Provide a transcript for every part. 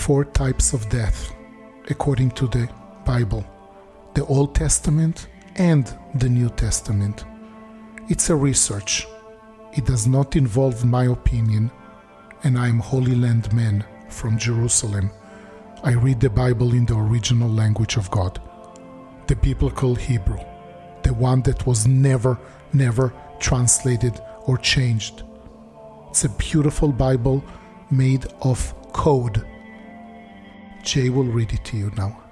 four types of death according to the Bible, the Old Testament and the New Testament. It's a research. It does not involve my opinion, and I am Holy Land man from Jerusalem. I read the Bible in the original language of God, the biblical Hebrew, the one that was never, never translated or changed. It's a beautiful Bible made of code. Jay will read it to you now.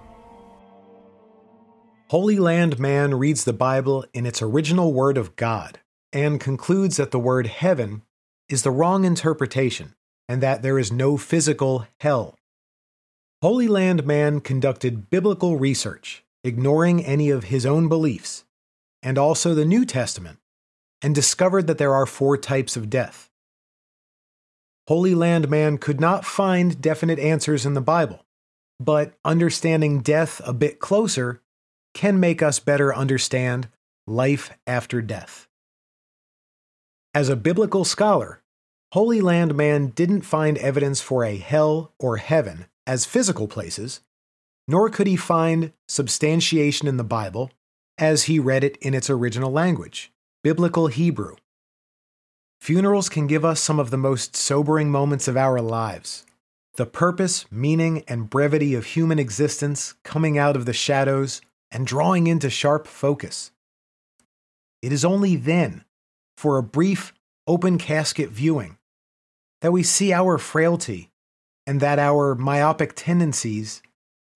Holy Land Man reads the Bible in its original word of God and concludes that the word heaven is the wrong interpretation and that there is no physical hell. Holy Land Man conducted biblical research, ignoring any of his own beliefs, and also the New Testament, and discovered that there are four types of death. Holy Land Man could not find definite answers in the Bible, but understanding death a bit closer can make us better understand life after death. As a biblical scholar, Holy Land Man didn't find evidence for a hell or heaven as physical places, nor could he find substantiation in the Bible as he read it in its original language, Biblical Hebrew. Funerals can give us some of the most sobering moments of our lives. The purpose, meaning, and brevity of human existence coming out of the shadows and drawing into sharp focus. It is only then, for a brief open casket viewing, that we see our frailty and that our myopic tendencies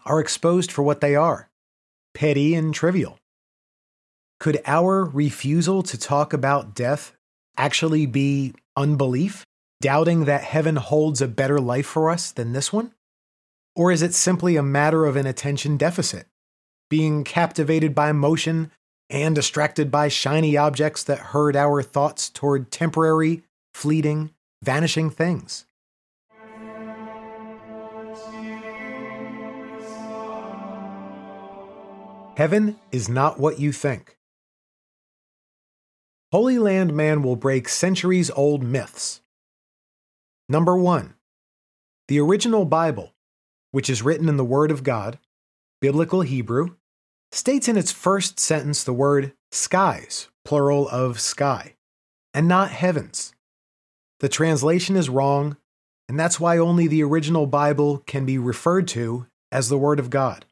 are exposed for what they are petty and trivial. Could our refusal to talk about death actually be unbelief, doubting that heaven holds a better life for us than this one? Or is it simply a matter of an attention deficit? being captivated by motion and distracted by shiny objects that herd our thoughts toward temporary, fleeting, vanishing things. Heaven is not what you think. Holy Land Man will break centuries old myths. Number one, the original Bible, which is written in the Word of God, Biblical Hebrew, states in its first sentence the word skies, plural of sky, and not heavens. The translation is wrong, and that's why only the original Bible can be referred to as the Word of God.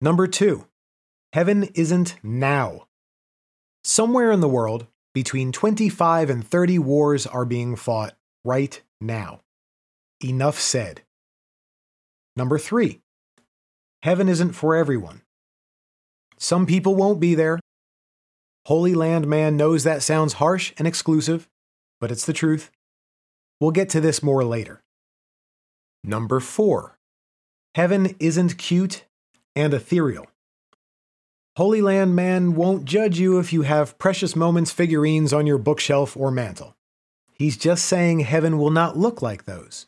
Number two, heaven isn't now. Somewhere in the world, between 25 and 30 wars are being fought right now. Enough said. Number three, heaven isn't for everyone. Some people won't be there. Holy Land Man knows that sounds harsh and exclusive, but it's the truth. We'll get to this more later. Number four, heaven isn't cute and ethereal. Holy Land Man won't judge you if you have precious moments figurines on your bookshelf or mantle. He's just saying heaven will not look like those.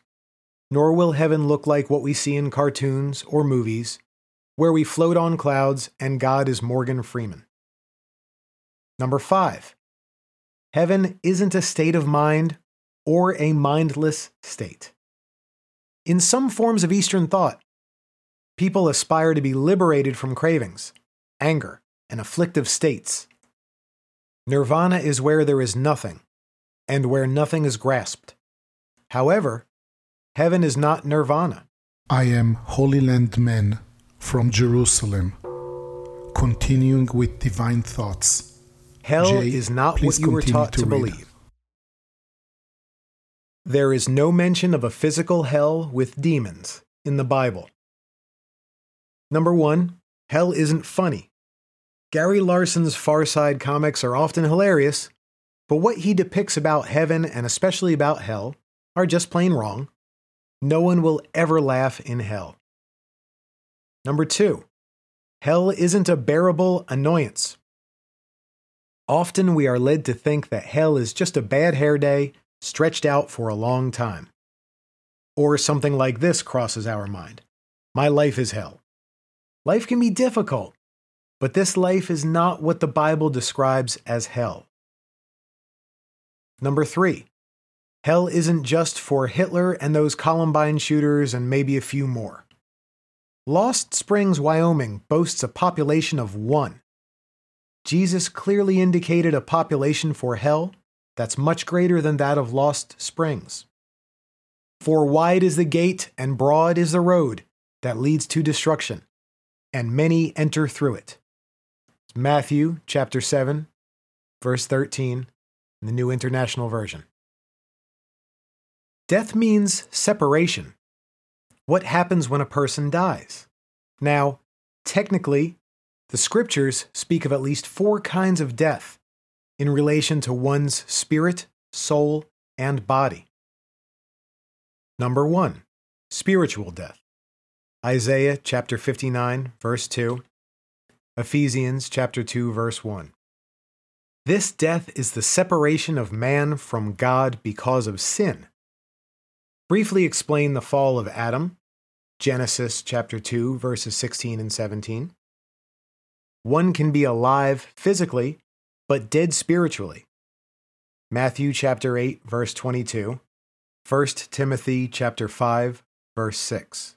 Nor will heaven look like what we see in cartoons or movies where we float on clouds and God is Morgan Freeman. Number five, heaven isn't a state of mind or a mindless state. In some forms of Eastern thought, people aspire to be liberated from cravings, anger, and afflictive states. Nirvana is where there is nothing, and where nothing is grasped. However, heaven is not nirvana. I am Holy Land Man from Jerusalem, continuing with divine thoughts. Hell Jay, is not what you were taught to, to believe. There is no mention of a physical hell with demons in the Bible. Number one, hell isn't funny. Gary Larson's Far Side comics are often hilarious, but what he depicts about heaven and especially about hell are just plain wrong. No one will ever laugh in hell. Number two, hell isn't a bearable annoyance. Often we are led to think that hell is just a bad hair day stretched out for a long time. Or something like this crosses our mind My life is hell. Life can be difficult, but this life is not what the Bible describes as hell. Number three, Hell isn't just for Hitler and those Columbine shooters and maybe a few more. Lost Springs, Wyoming boasts a population of one. Jesus clearly indicated a population for hell that's much greater than that of Lost Springs. For wide is the gate and broad is the road that leads to destruction, and many enter through it. Matthew chapter 7, verse 13, in the New International Version. Death means separation. What happens when a person dies? Now, technically, the scriptures speak of at least four kinds of death in relation to one's spirit, soul, and body. Number one, spiritual death. Isaiah chapter 59, verse 2, Ephesians chapter 2, verse 1. This death is the separation of man from God because of sin. Briefly explain the fall of Adam, Genesis chapter 2, verses 16 and 17. One can be alive physically, but dead spiritually. Matthew chapter 8, verse 22. 1 Timothy chapter 5 verse 6.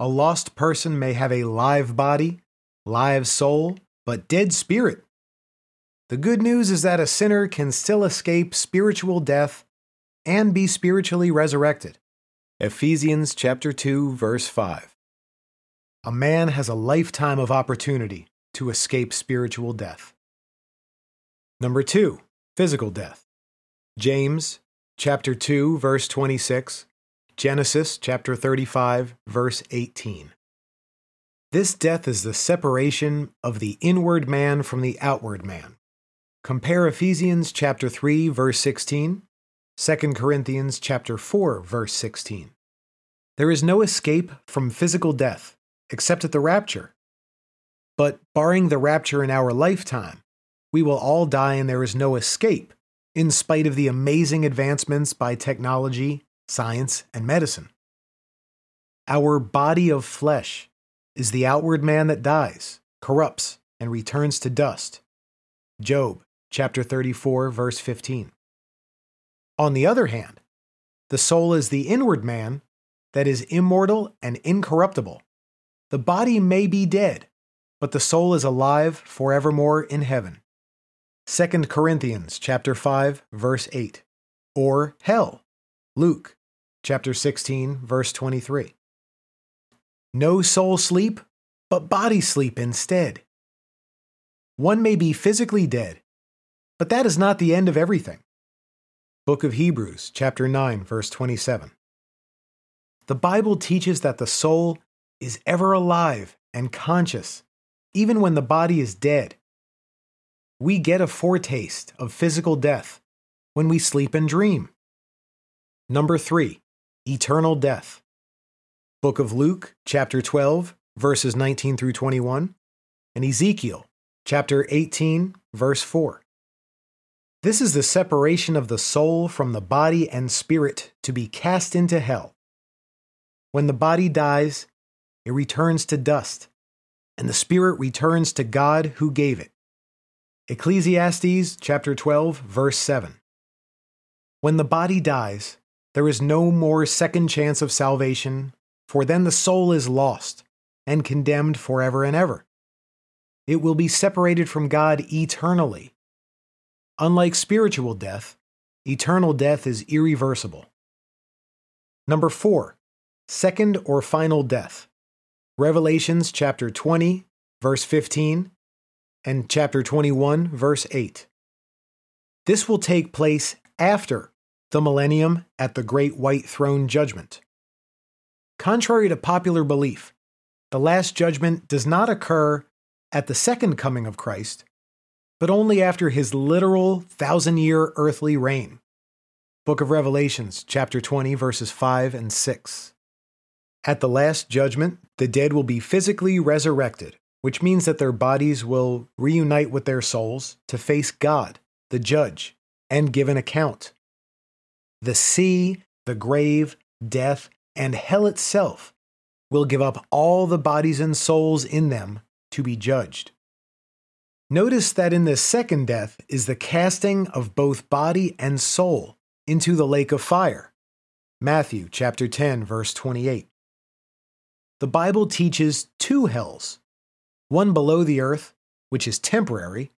A lost person may have a live body, live soul, but dead spirit. The good news is that a sinner can still escape spiritual death and be spiritually resurrected. Ephesians chapter 2 verse 5. A man has a lifetime of opportunity to escape spiritual death. Number 2, physical death. James chapter 2, verse 26, Genesis chapter 35, verse 18. This death is the separation of the inward man from the outward man. Compare Ephesians chapter 3 verse 16, 2 Corinthians chapter 4 verse 16. There is no escape from physical death except at the rapture. But barring the rapture in our lifetime, we will all die and there is no escape in spite of the amazing advancements by technology, science, and medicine. Our body of flesh is the outward man that dies, corrupts, and returns to dust. Job chapter 34 verse 15. On the other hand, the soul is the inward man that is immortal and incorruptible. The body may be dead, but the soul is alive forevermore in heaven. 2 Corinthians chapter 5 verse 8 or hell Luke chapter 16 verse 23 No soul sleep but body sleep instead One may be physically dead but that is not the end of everything Book of Hebrews chapter 9 verse 27 The Bible teaches that the soul is ever alive and conscious even when the body is dead we get a foretaste of physical death when we sleep and dream. Number three, eternal death. Book of Luke, chapter 12, verses 19 through 21, and Ezekiel, chapter 18, verse 4. This is the separation of the soul from the body and spirit to be cast into hell. When the body dies, it returns to dust, and the spirit returns to God who gave it. Ecclesiastes chapter 12 verse 7. When the body dies, there is no more second chance of salvation, for then the soul is lost and condemned forever and ever. It will be separated from God eternally. Unlike spiritual death, eternal death is irreversible. Number 4. Second or final death. Revelations chapter 20 verse 15 and chapter 21, verse 8. This will take place after the millennium at the Great White Throne Judgment. Contrary to popular belief, the Last Judgment does not occur at the second coming of Christ, but only after his literal thousand year earthly reign. Book of Revelations, chapter 20, verses 5 and 6. At the Last Judgment, the dead will be physically resurrected which means that their bodies will reunite with their souls to face God, the judge, and give an account. The sea, the grave, death, and hell itself will give up all the bodies and souls in them to be judged. Notice that in this second death is the casting of both body and soul into the lake of fire. Matthew chapter 10 verse 28. The Bible teaches two hells. One below the earth, which is temporary,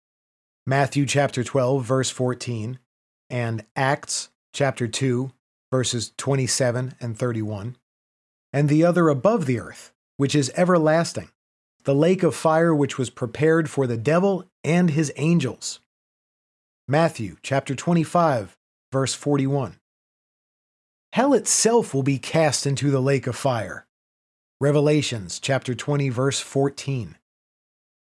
Matthew chapter 12 verse 14, and Acts chapter 2 verses 27 and 31, and the other above the earth, which is everlasting, the lake of fire which was prepared for the devil and his angels. Matthew chapter 25 verse 41. Hell itself will be cast into the lake of fire. Revelations chapter 20 verse 14.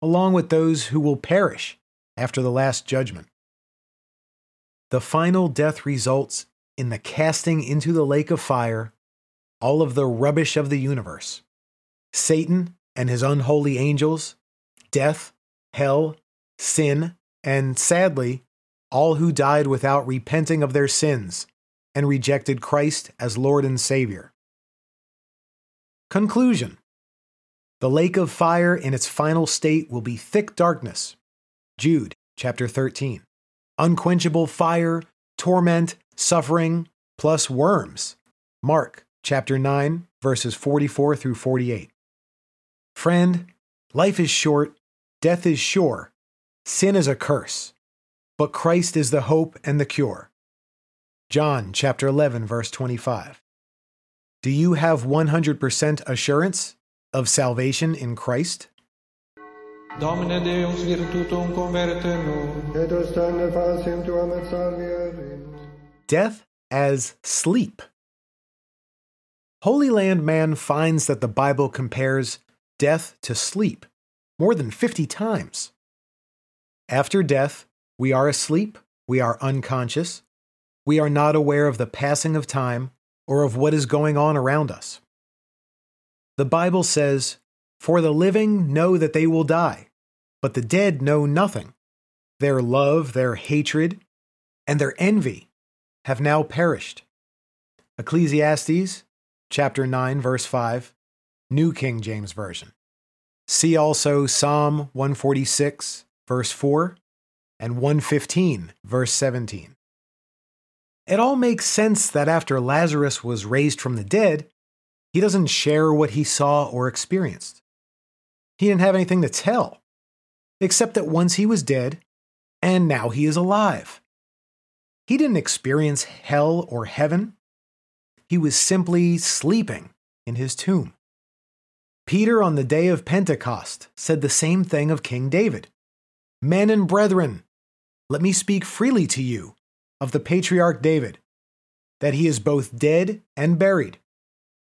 Along with those who will perish after the last judgment. The final death results in the casting into the lake of fire all of the rubbish of the universe Satan and his unholy angels, death, hell, sin, and sadly, all who died without repenting of their sins and rejected Christ as Lord and Savior. Conclusion The lake of fire in its final state will be thick darkness. Jude chapter 13. Unquenchable fire, torment, suffering, plus worms. Mark chapter 9, verses 44 through 48. Friend, life is short, death is sure, sin is a curse, but Christ is the hope and the cure. John chapter 11, verse 25. Do you have 100% assurance of salvation in Christ? Domine Deus virtutum converte nos. et ostende faciem tuam et salvierim. Death as sleep. Holy Land Man finds that the Bible compares death to sleep more than 50 times. After death, we are asleep, we are unconscious, we are not aware of the passing of time or of what is going on around us. The Bible says, For the living know that they will die, but the dead know nothing. Their love, their hatred, and their envy have now perished. Ecclesiastes chapter 9 verse 5, New King James Version. See also Psalm 146 verse 4 and 115 verse 17. It all makes sense that after Lazarus was raised from the dead, he doesn't share what he saw or experienced. He didn't have anything to tell, except that once he was dead, and now he is alive. He didn't experience hell or heaven. He was simply sleeping in his tomb. Peter, on the day of Pentecost, said the same thing of King David Men and brethren, let me speak freely to you of the patriarch David, that he is both dead and buried,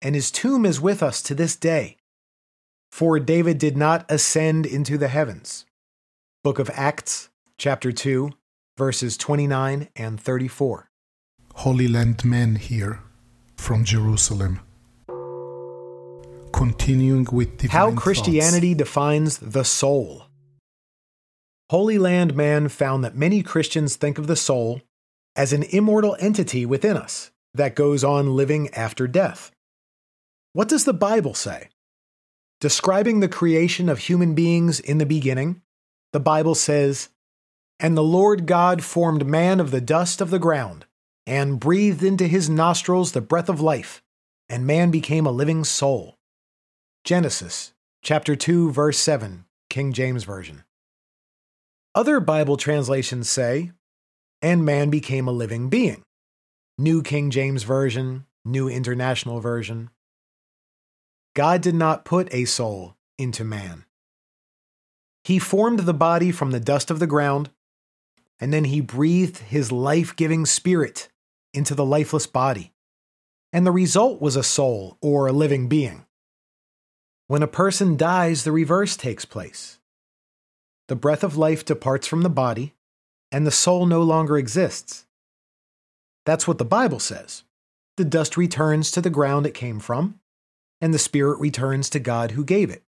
and his tomb is with us to this day. For David did not ascend into the heavens. Book of Acts, chapter 2, verses 29 and 34. Holy Land Man here from Jerusalem. Continuing with divine How thoughts. Christianity defines the soul. Holy Land Man found that many Christians think of the soul as an immortal entity within us that goes on living after death. What does the Bible say? Describing the creation of human beings in the beginning, the Bible says, And the Lord God formed man of the dust of the ground, and breathed into his nostrils the breath of life, and man became a living soul. Genesis chapter 2 verse 7, King James Version. Other Bible translations say, and man became a living being. New King James Version, New International Version. God did not put a soul into man. He formed the body from the dust of the ground, and then he breathed his life giving spirit into the lifeless body. And the result was a soul or a living being. When a person dies, the reverse takes place. The breath of life departs from the body, and the soul no longer exists. That's what the Bible says. The dust returns to the ground it came from, and the spirit returns to God who gave it.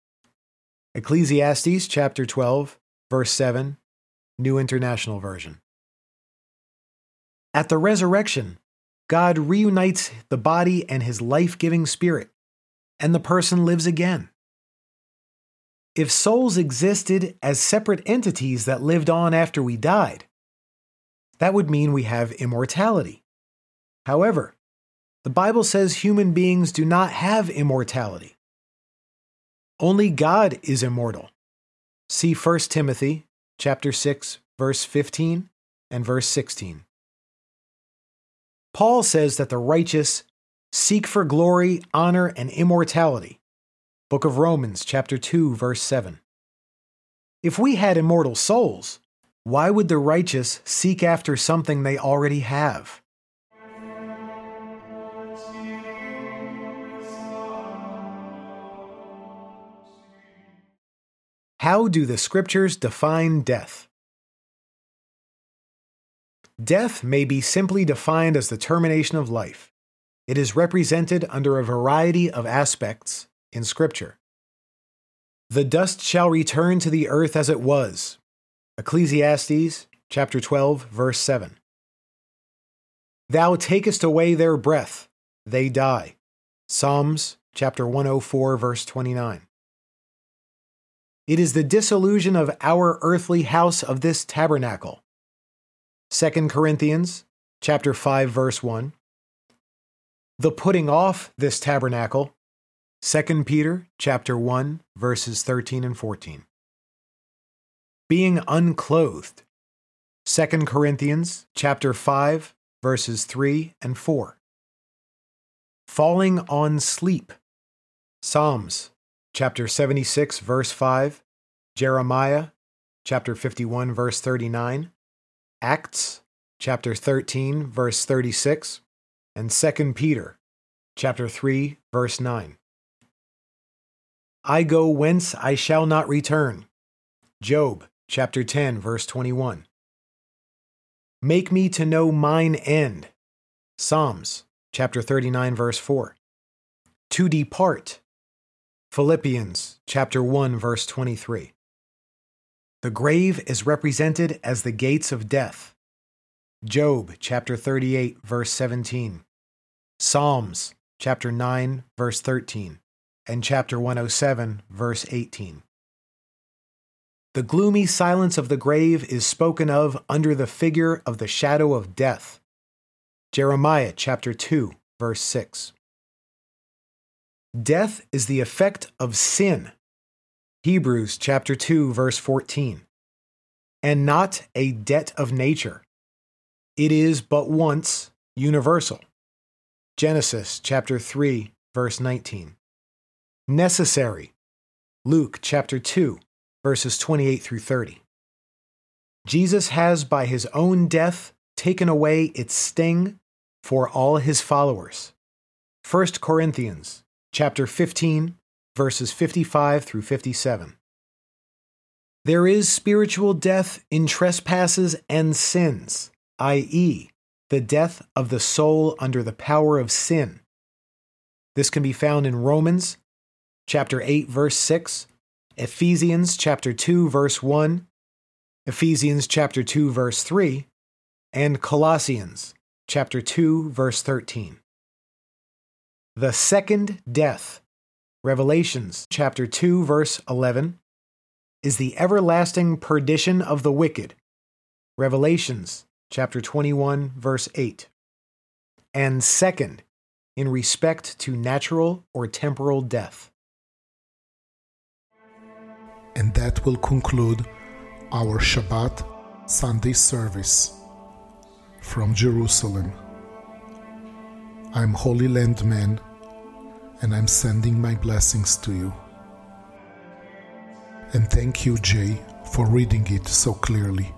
Ecclesiastes chapter 12, verse 7, New International Version. At the resurrection, God reunites the body and his life giving spirit, and the person lives again. If souls existed as separate entities that lived on after we died, that would mean we have immortality, However, the Bible says human beings do not have immortality. Only God is immortal. See 1 Timothy chapter 6 verse 15 and verse 16. Paul says that the righteous seek for glory, honor, and immortality. Book of Romans chapter 2 verse 7. If we had immortal souls, why would the righteous seek after something they already have? How do the scriptures define death? Death may be simply defined as the termination of life. It is represented under a variety of aspects in Scripture. The dust shall return to the earth as it was. Ecclesiastes chapter 12 verse 7. Thou takest away their breath, they die. Psalms chapter 104 verse 29. It is the dissolution of our earthly house of this tabernacle. 2 Corinthians chapter 5 verse 1. The putting off this tabernacle. 2 Peter chapter 1 verses 13 and 14. Being unclothed. 2 Corinthians chapter 5 verses 3 and 4. Falling on sleep. Psalms chapter 76, verse 5, Jeremiah, chapter 51, verse 39, Acts, chapter 13, verse 36, and 2 Peter, chapter 3, verse 9. I go whence I shall not return. Job, chapter 10, verse 21. Make me to know mine end. Psalms, chapter 39, verse 4. To depart. Philippians chapter 1 verse 23. The grave is represented as the gates of death. Job chapter 38 verse 17. Psalms chapter 9 verse 13 and chapter 107 verse 18. The gloomy silence of the grave is spoken of under the figure of the shadow of death. Jeremiah chapter 2 verse 6. Death is the effect of sin. Hebrews chapter 2 verse 14. And not a debt of nature. It is but once universal. Genesis chapter 3 verse 19. Necessary. Luke chapter 2 verses 28 through 30. Jesus has by his own death taken away its sting for all his followers. 1 Corinthians chapter 15, verses 55 through 57. There is spiritual death in trespasses and sins, i.e., the death of the soul under the power of sin. This can be found in Romans chapter 8 verse 6, Ephesians chapter 2 verse 1, Ephesians chapter 2 verse 3, and Colossians chapter 2 verse 13. The second death, Revelations chapter 2 verse 11, is the everlasting perdition of the wicked. Revelations chapter 21 verse 8. And second, in respect to natural or temporal death. And that will conclude our Shabbat Sunday service from Jerusalem. I'm Holy Land Man and I'm sending my blessings to you. And thank you, Jay, for reading it so clearly.